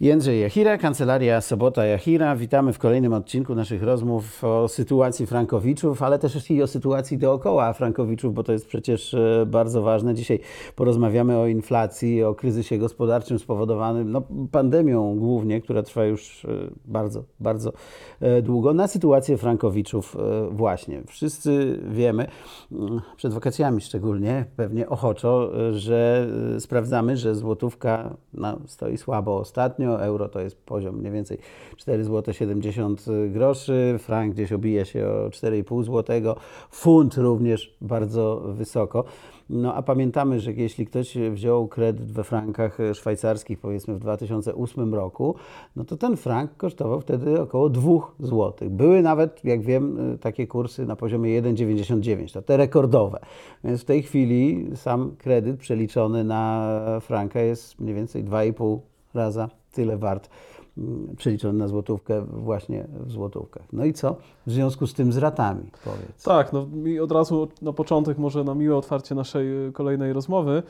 Jędrzej Jachira, Kancelaria Sobota Jachira. Witamy w kolejnym odcinku naszych rozmów o sytuacji Frankowiczów, ale też i o sytuacji dookoła Frankowiczów, bo to jest przecież e, bardzo ważne. Dzisiaj porozmawiamy o inflacji, o kryzysie gospodarczym spowodowanym no, pandemią głównie, która trwa już e, bardzo, bardzo e, długo, na sytuację Frankowiczów właśnie. Wszyscy wiemy, mm, przed wakacjami szczególnie, pewnie ochoczo, że sprawdzamy, że złotówka no, stoi słabo ostatnio, euro to jest poziom mniej więcej 4 zł 70 groszy, frank gdzieś obija się o 4,5 zł, funt również bardzo wysoko. No a pamiętamy, że jeśli ktoś wziął kredyt we frankach szwajcarskich, powiedzmy w 2008 roku, no to ten frank kosztował wtedy około 2 zł. Były nawet, jak wiem, takie kursy na poziomie 1,99, to te rekordowe. Więc w tej chwili sam kredyt przeliczony na franka jest mniej więcej 2,5 raza tyle wart mm, przeliczony na złotówkę właśnie w złotówkach. No i co w związku z tym z ratami, powiedz? Tak, no i od razu na początek może na miłe otwarcie naszej y, kolejnej rozmowy.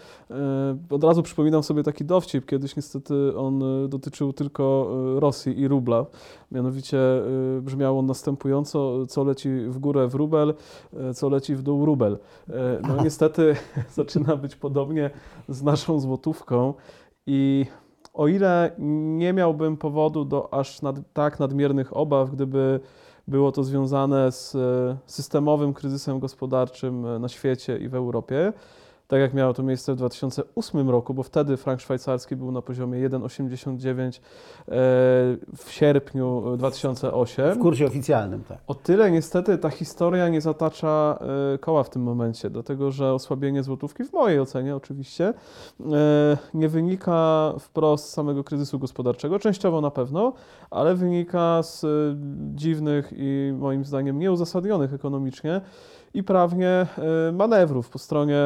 Y, od razu przypominam sobie taki dowcip, kiedyś niestety on y, dotyczył tylko Rosji i rubla. Mianowicie brzmiał on następująco, co leci w górę w rubel, co leci w dół rubel. No niestety zaczyna być podobnie z naszą złotówką i o ile nie miałbym powodu do aż nad, tak nadmiernych obaw, gdyby było to związane z e, systemowym kryzysem gospodarczym e, na świecie i w Europie, tak jak miało to miejsce w 2008 roku, bo wtedy frank szwajcarski był na poziomie 1,89 e, w sierpniu 2008. W kursie oficjalnym, tak. O tyle niestety ta historia nie zatacza e, koła w tym momencie, dlatego że osłabienie złotówki, w mojej ocenie oczywiście, e, nie wynika wprost z samego kryzysu gospodarczego, częściowo na pewno, ale wynika z dziwnych i moim zdaniem nieuzasadnionych ekonomicznie i prawnie manewrów po stronie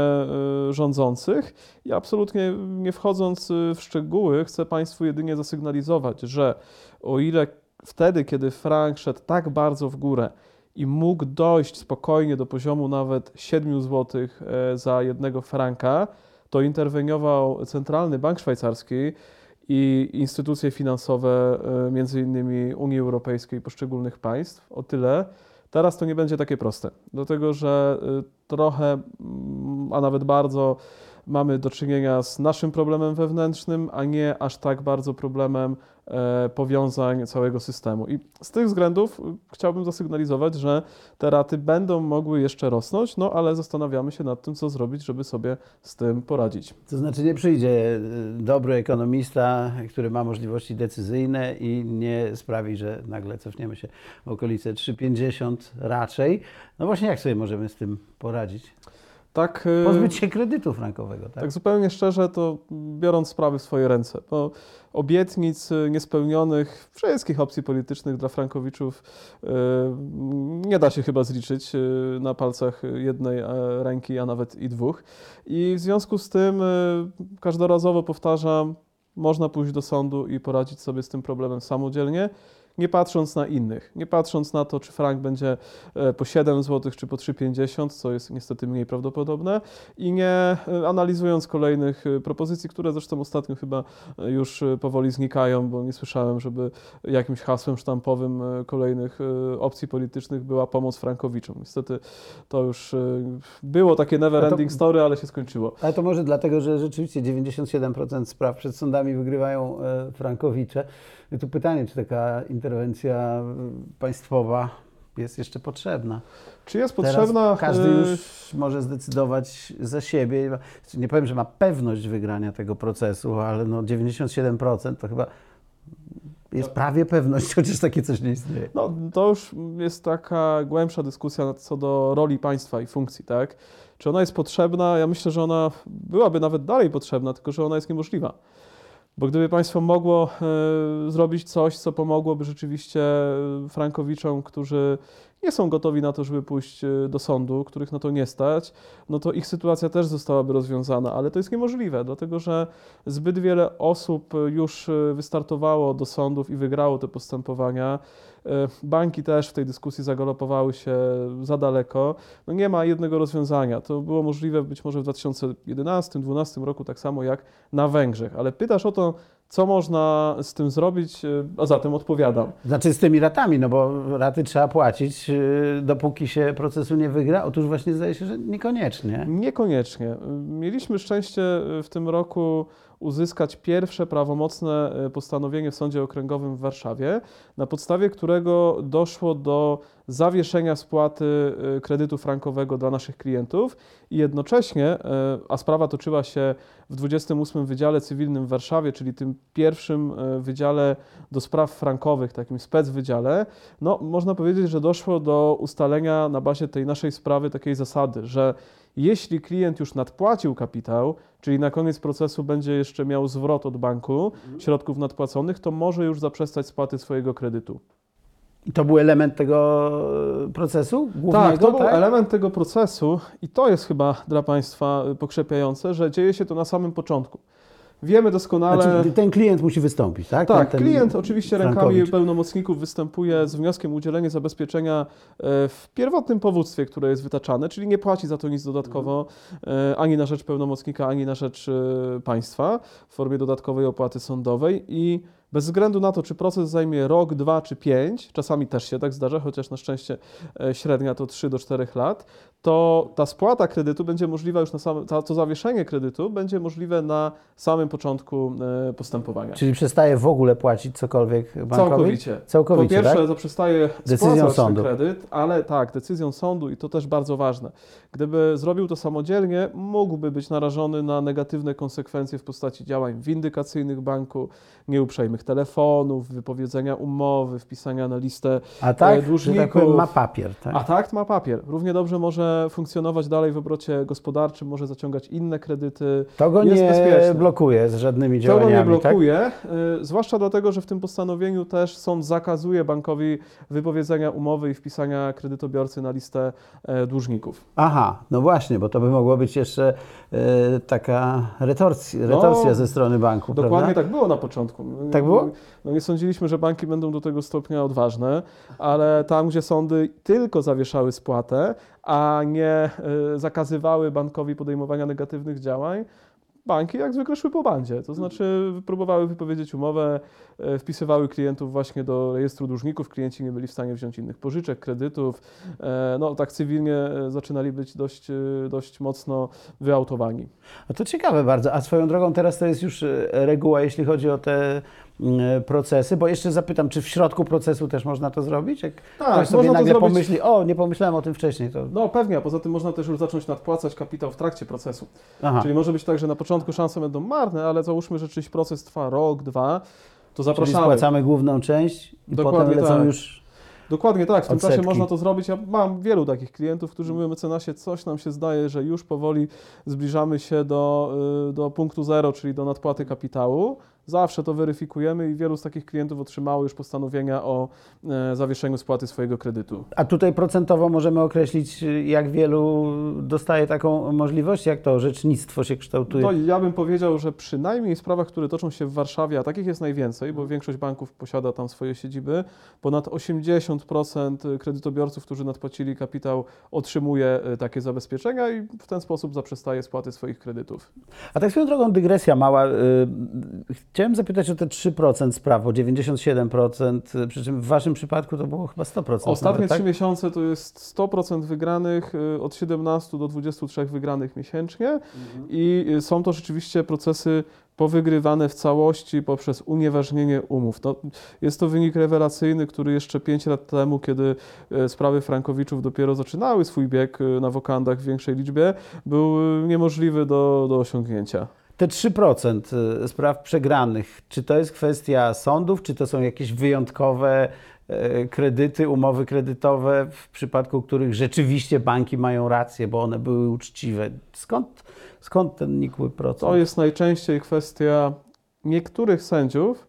rządzących. I absolutnie nie wchodząc e, w szczegóły, chcę Państwu jedynie zasygnalizować, że o ile wtedy, kiedy frank szedł tak bardzo w górę i mógł dojść spokojnie do poziomu nawet 7 zł za jednego franka, to interweniował Centralny Bank Szwajcarski i instytucje finansowe, między innymi Unii Europejskiej i poszczególnych państw. O tyle, Teraz to nie będzie takie proste, dlatego że y, trochę, mm, a nawet bardzo mamy do czynienia z naszym problemem wewnętrznym, a nie aż tak bardzo problemem e, powiązań całego systemu. I z tych względów chciałbym zasygnalizować, że te raty będą mogły jeszcze rosnąć, no ale zastanawiamy się nad tym, co zrobić, żeby sobie z tym poradzić. To znaczy nie przyjdzie e, dobry ekonomista, który ma możliwości decyzyjne i nie sprawi, że nagle cofniemy się w okolice 3,50 raczej. No właśnie jak sobie możemy z tym poradzić? Tak, y, Pozbyć się kredytu frankowego. Tak? tak zupełnie szczerze, to biorąc sprawy w swoje ręce, bo obietnic y, niespełnionych wszystkich opcji politycznych dla frankowiczów y, nie da się chyba zliczyć na palcach jednej e, ręki, a nawet i dwóch. I w związku z tym każdorazowo powtarzam, można pójść do sądu i poradzić sobie z tym problemem samodzielnie nie patrząc na innych, nie patrząc na to, czy frank będzie e, po 7 zł, czy po 3,50, co jest niestety mniej prawdopodobne, i nie e, analizując kolejnych e, propozycji, które zresztą ostatnio chyba już powoli znikają, bo nie słyszałem, żeby jakimś hasłem sztampowym kolejnych opcji politycznych była pomoc frankowiczom. Niestety to już było takie never ending to, story, ale się skończyło. Ale to może dlatego, że rzeczywiście 97% spraw przed sądami wygrywają frankowicze. I tu pytanie, czy taka interwencja państwowa jest jeszcze potrzebna. Czy jest potrzebna? Teraz każdy y, już może zdecydować za siebie. Nie powiem, że ma pewność wygrania tego procesu, ale no 97% to chyba jest prawie pewność, chociaż takie coś nie istnieje. No, to już jest taka głębsza dyskusja co do roli państwa i funkcji, tak? Czy ona jest potrzebna? Ja myślę, że ona byłaby nawet dalej potrzebna, tylko że ona jest niemożliwa. Bo gdyby państwo mogło e, zrobić coś, co pomogłoby rzeczywiście e, frankowiczom, którzy nie są gotowi na to, żeby pójść e, do sądu, których na to nie stać, no to ich sytuacja też zostałaby rozwiązana, ale to jest niemożliwe, dlatego że zbyt wiele osób już wystartowało do sądów i wygrało te postępowania. Banki też w tej dyskusji zagalopowały się za daleko. No nie ma jednego rozwiązania. To było możliwe być może w 2011-2012 roku, tak samo jak na Węgrzech. Ale pytasz o to, Co można z tym zrobić? Y, A zatem odpowiadam. Znaczy z tymi ratami, no bo raty trzeba płacić, yy, dopóki się procesu nie wygra. Otóż właśnie zdaje się, że niekoniecznie. Niekoniecznie. Mieliśmy szczęście w tym roku uzyskać pierwsze prawomocne e, postanowienie w Sądzie Okręgowym w Warszawie, na podstawie którego doszło do zawieszenia spłaty e, kredytu frankowego dla naszych klientów i jednocześnie, e, a sprawa toczyła się w 28 Wydziale Cywilnym w Warszawie, czyli tym pierwszym wydziale do spraw frankowych, takim specwydziale, no można powiedzieć, że doszło do ustalenia na bazie tej naszej sprawy takiej zasady, że jeśli klient już nadpłacił kapitał, czyli na koniec procesu będzie jeszcze miał zwrot od banku środków nadpłaconych, to może już zaprzestać spłaty swojego kredytu. I to był element tego e, procesu głównego? Tak, to był tak? element tego procesu i to jest chyba dla Państwa pokrzepiające, że dzieje się to na samym początku. Wiemy doskonale. Znaczy, ten klient musi wystąpić, tak? Tak, ten, klient oczywiście rękami pełnomocników występuje z wnioskiem o udzielenie zabezpieczenia e, w pierwotnym powództwie, które jest wytaczane, czyli nie płaci za to nic dodatkowo e, ani na rzecz pełnomocnika, ani na rzecz e, państwa w formie dodatkowej opłaty sądowej i bez względu na to, czy proces zajmie rok, dwa czy pięć, czasami też się tak zdarza, chociaż na szczęście średnia to 3 do 4 lat, to ta spłata kredytu będzie możliwa już na samym, to zawieszenie kredytu będzie możliwe na samym początku e, postępowania. Czyli przestaje w ogóle płacić cokolwiek bankowi? Całkowicie. Całkowicie, Po pierwsze, tak? zaprzestaje decyzją sądu. kredyt, ale tak, decyzją sądu i to też bardzo ważne. Gdyby zrobił to samodzielnie, mógłby być narażony na negatywne konsekwencje w postaci działań windykacyjnych banku, nieuprzejmych telefonów, wypowiedzenia umowy, wpisania na listę A tak, dłużników. Że tak powiem, ma papier. Tak? A tak, ma papier. Równie dobrze może funkcjonować dalej w obrocie gospodarczym, może zaciągać inne kredyty. To go Jest nie bezpieczne. blokuje z żadnymi To działaniami. go nie blokuje, tak? zwłaszcza dlatego, że w tym postanowieniu też sąd zakazuje bankowi wypowiedzenia umowy i wpisania kredytobiorcy na listę e, dłużników. Aha, no właśnie, bo to by mogło być jeszcze e, taka retorsja, retorsja No, ze strony banku, Dokładnie prawda? tak było na początku. Tak było? No nie sądziliśmy, że banki będą do tego stopnia odważne, ale tam, gdzie sądy tylko zawieszały spłatę, a nie y, zakazywały bankowi podejmowania negatywnych działań, banki jak zwykle szły po bandzie. To znaczy próbowały wypowiedzieć umowę, e, wpisywały klientów właśnie do rejestru dłużników, klienci nie byli w stanie wziąć innych pożyczek, kredytów. E, No tak cywilnie e, zaczynali być dość, e, dość mocno wyautowani. A to ciekawe bardzo. A swoją drogą teraz to jest już reguła, jeśli chodzi o te procesy, bo jeszcze zapytam, czy w środku procesu też można to zrobić? Jak Tak, ktoś sobie nagle zrobić- pomyśli, o, nie pomyślałem o tym wcześniej, to... No pewnie, a poza tym można też już zacząć nadpłacać kapitał w trakcie procesu. Aha. Czyli może być tak, że na początku szanse będą marne, ale załóżmy, że czyś proces trwa rok, dwa, to Czyli zapraszamy. spłacamy główną część i Dokładnie potem lecą tak. już... Dokładnie tak, w tym Odsetki. czasie można to zrobić. Ja mam wielu takich klientów, którzy mówią, mecenasie, coś nam się zdaje, że już powoli zbliżamy się do, y, do punktu zero, czyli do nadpłaty kapitału. Zawsze to weryfikujemy i wielu z takich klientów otrzymało już postanowienia o e, zawieszeniu spłaty swojego kredytu. A tutaj procentowo możemy określić, jak wielu dostaje taką możliwość, jak to orzecznictwo się kształtuje. To ja bym powiedział, że przynajmniej w sprawach, które toczą się w Warszawie, a takich jest najwięcej, bo większość banków posiada tam swoje siedziby, ponad 80% kredytobiorców, którzy nadpłacili kapitał, otrzymuje e, takie zabezpieczenia i w ten sposób zaprzestaje spłaty swoich kredytów. A tak swoją drogą dygresja mała. Chciałem zapytać o te 3% spraw, bo 97%, y, przy czym w Waszym przypadku to było chyba 100%. Ostatnie nawet, tak? trzy miesiące to jest 100% wygranych, y, od 17 do 23 wygranych miesięcznie i y, są to rzeczywiście procesy powygrywane w całości poprzez unieważnienie umów. To jest to wynik rewelacyjny, który jeszcze 5 lat temu, kiedy sprawy Frankowiczów dopiero zaczynały swój bieg na wokandach w większej liczbie, był niemożliwy do, do osiągnięcia. Te 3% y, spraw przegranych, czy to jest kwestia sądów, czy to są jakieś wyjątkowe e, kredyty, umowy kredytowe, w przypadku których rzeczywiście banki mają rację, bo one były uczciwe? Skąd, skąd ten nikły procent? To jest najczęściej kwestia niektórych sędziów,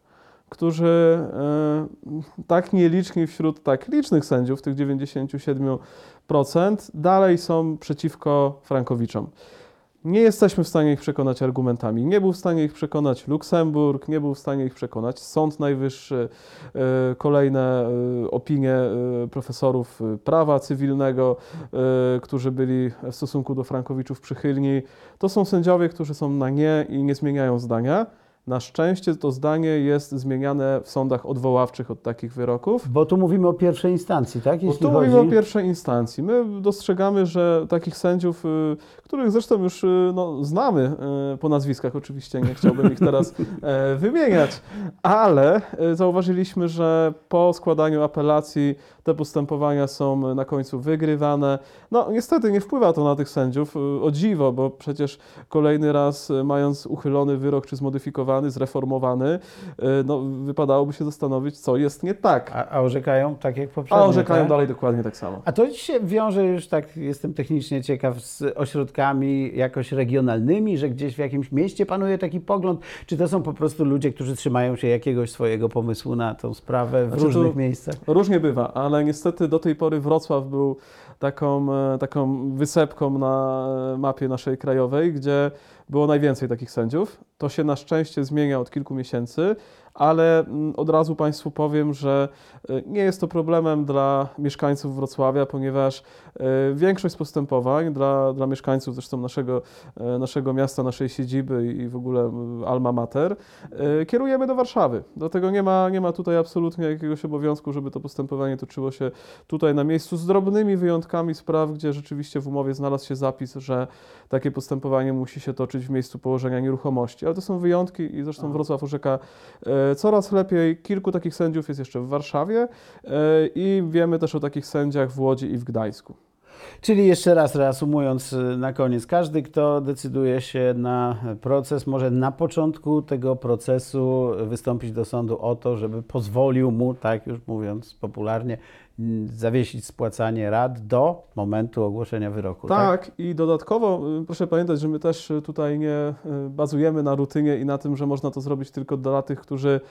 którzy e, tak nieliczni wśród tak licznych sędziów, tych 97%, dalej są przeciwko Frankowiczom. Nie jesteśmy w stanie ich przekonać argumentami. Nie był w stanie ich przekonać Luksemburg, nie był w stanie ich przekonać Sąd Najwyższy, e, kolejne e, opinie e, profesorów prawa cywilnego, którzy byli w stosunku do Frankowiczów przychylni. To są sędziowie, którzy są na nie i nie zmieniają zdania. Na szczęście to zdanie jest zmieniane w sądach odwoławczych od takich wyroków. Bo tu mówimy o pierwszej instancji, tak? Bo Jeśli tu chodzi... mówimy o pierwszej instancji. My dostrzegamy, że takich sędziów, y, których zresztą już y, no, znamy y, po nazwiskach, oczywiście nie chciałbym ich teraz e, wymieniać, ale e, zauważyliśmy, że po składaniu apelacji te postępowania są na końcu wygrywane. No niestety nie wpływa to na tych sędziów, y, o dziwo, bo przecież kolejny raz y, mając uchylony wyrok czy zmodyfikowany, zreformowany, y, no, wypadałoby się zastanowić, co jest nie tak. A, a orzekają tak jak poprzednio, A orzekają tak? dalej dokładnie tak samo. A to się wiąże już tak, jestem technicznie ciekaw, z ośrodkami jakoś regionalnymi, że gdzieś w jakimś mieście panuje taki pogląd, czy to są po prostu ludzie, którzy trzymają się jakiegoś swojego pomysłu na tą sprawę w Znaczy różnych miejscach? Różnie bywa, ale niestety do tej pory Wrocław był taką, e, taką wysepką na e, mapie naszej krajowej, gdzie było najwięcej takich sędziów. To się na szczęście zmienia od kilku miesięcy, ale mm, od razu Państwu powiem, że e, nie jest to problemem dla mieszkańców Wrocławia, ponieważ e, większość postępowań dla, dla mieszkańców zresztą naszego, e, naszego miasta, naszej siedziby i w ogóle alma mater kierujemy do Warszawy. Dlatego nie ma, nie ma tutaj absolutnie jakiegoś obowiązku, żeby to postępowanie toczyło się tutaj na miejscu, z drobnymi wyjątkami spraw, gdzie rzeczywiście w umowie znalazł się zapis, że takie postępowanie musi się toczyć w miejscu położenia nieruchomości. Ale to są wyjątki i zresztą Wrocław orzeka coraz lepiej. Kilku takich sędziów jest jeszcze w Warszawie e, i wiemy też o takich sędziach w Łodzi i w Gdańsku. Czyli jeszcze raz reasumując y, na koniec, każdy, kto decyduje się na proces, może na początku tego procesu wystąpić do sądu o to, żeby pozwolił mu, tak już mówiąc popularnie, zawiesić spłacanie rat do momentu ogłoszenia wyroku. Tak, i dodatkowo y, proszę pamiętać, że my też y, tutaj nie y, bazujemy na rutynie i na tym, że można to zrobić tylko dla tych, którzy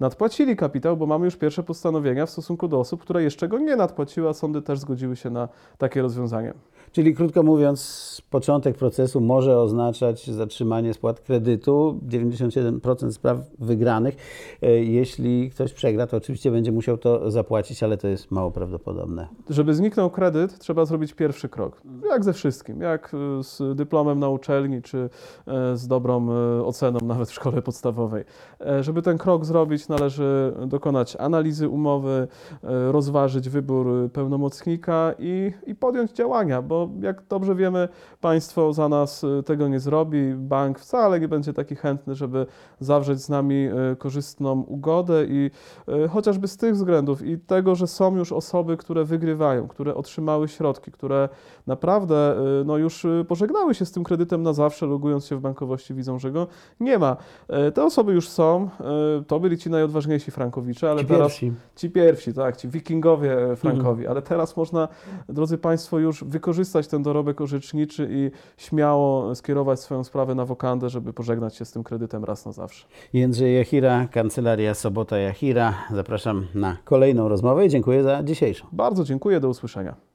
nadpłacili kapitał, bo mamy już pierwsze postanowienia w stosunku do osób, które jeszcze go nie nadpłaciły, a sądy też zgodziły się na takie rozwiązanie. Czyli krótko mówiąc, początek procesu może oznaczać zatrzymanie spłat kredytu. 97% spraw wygranych. E, Jeśli ktoś przegra, to oczywiście będzie musiał to zapłacić, ale to jest mało prawdopodobne. Żeby zniknął kredyt, trzeba zrobić pierwszy krok. Jak ze wszystkim, jak y, z dyplomem na uczelni, czy e, z dobrą e, oceną nawet w szkole podstawowej. E, Żeby ten krok zrobić, należy dokonać analizy umowy, e, rozważyć wybór pełnomocnika i, i podjąć działania, bo jak dobrze wiemy, państwo za nas e, tego nie zrobi. Bank wcale nie będzie taki chętny, żeby zawrzeć z nami e, korzystną ugodę i chociażby z tych względów i tego, że są już osoby, które wygrywają, które otrzymały środki, które naprawdę no już pożegnały się z tym kredytem na zawsze, logując się w bankowości, widzą, że go nie ma. Te osoby już są, to byli ci najodważniejsi frankowicze, ale Ci teraz pierwsi. Ci pierwsi, tak, ci wikingowie e, frankowi, ale teraz można, drodzy Państwo, już wykorzystać ten dorobek orzeczniczy i śmiało skierować swoją sprawę na wokandę, żeby pożegnać się z tym kredytem raz na zawsze. Jędrzej Jachira, Kancelaria Sobota Jachira. Zapraszam na kolejną rozmowę i dziękuję za dzisiejszą. Bardzo dziękuję, do usłyszenia.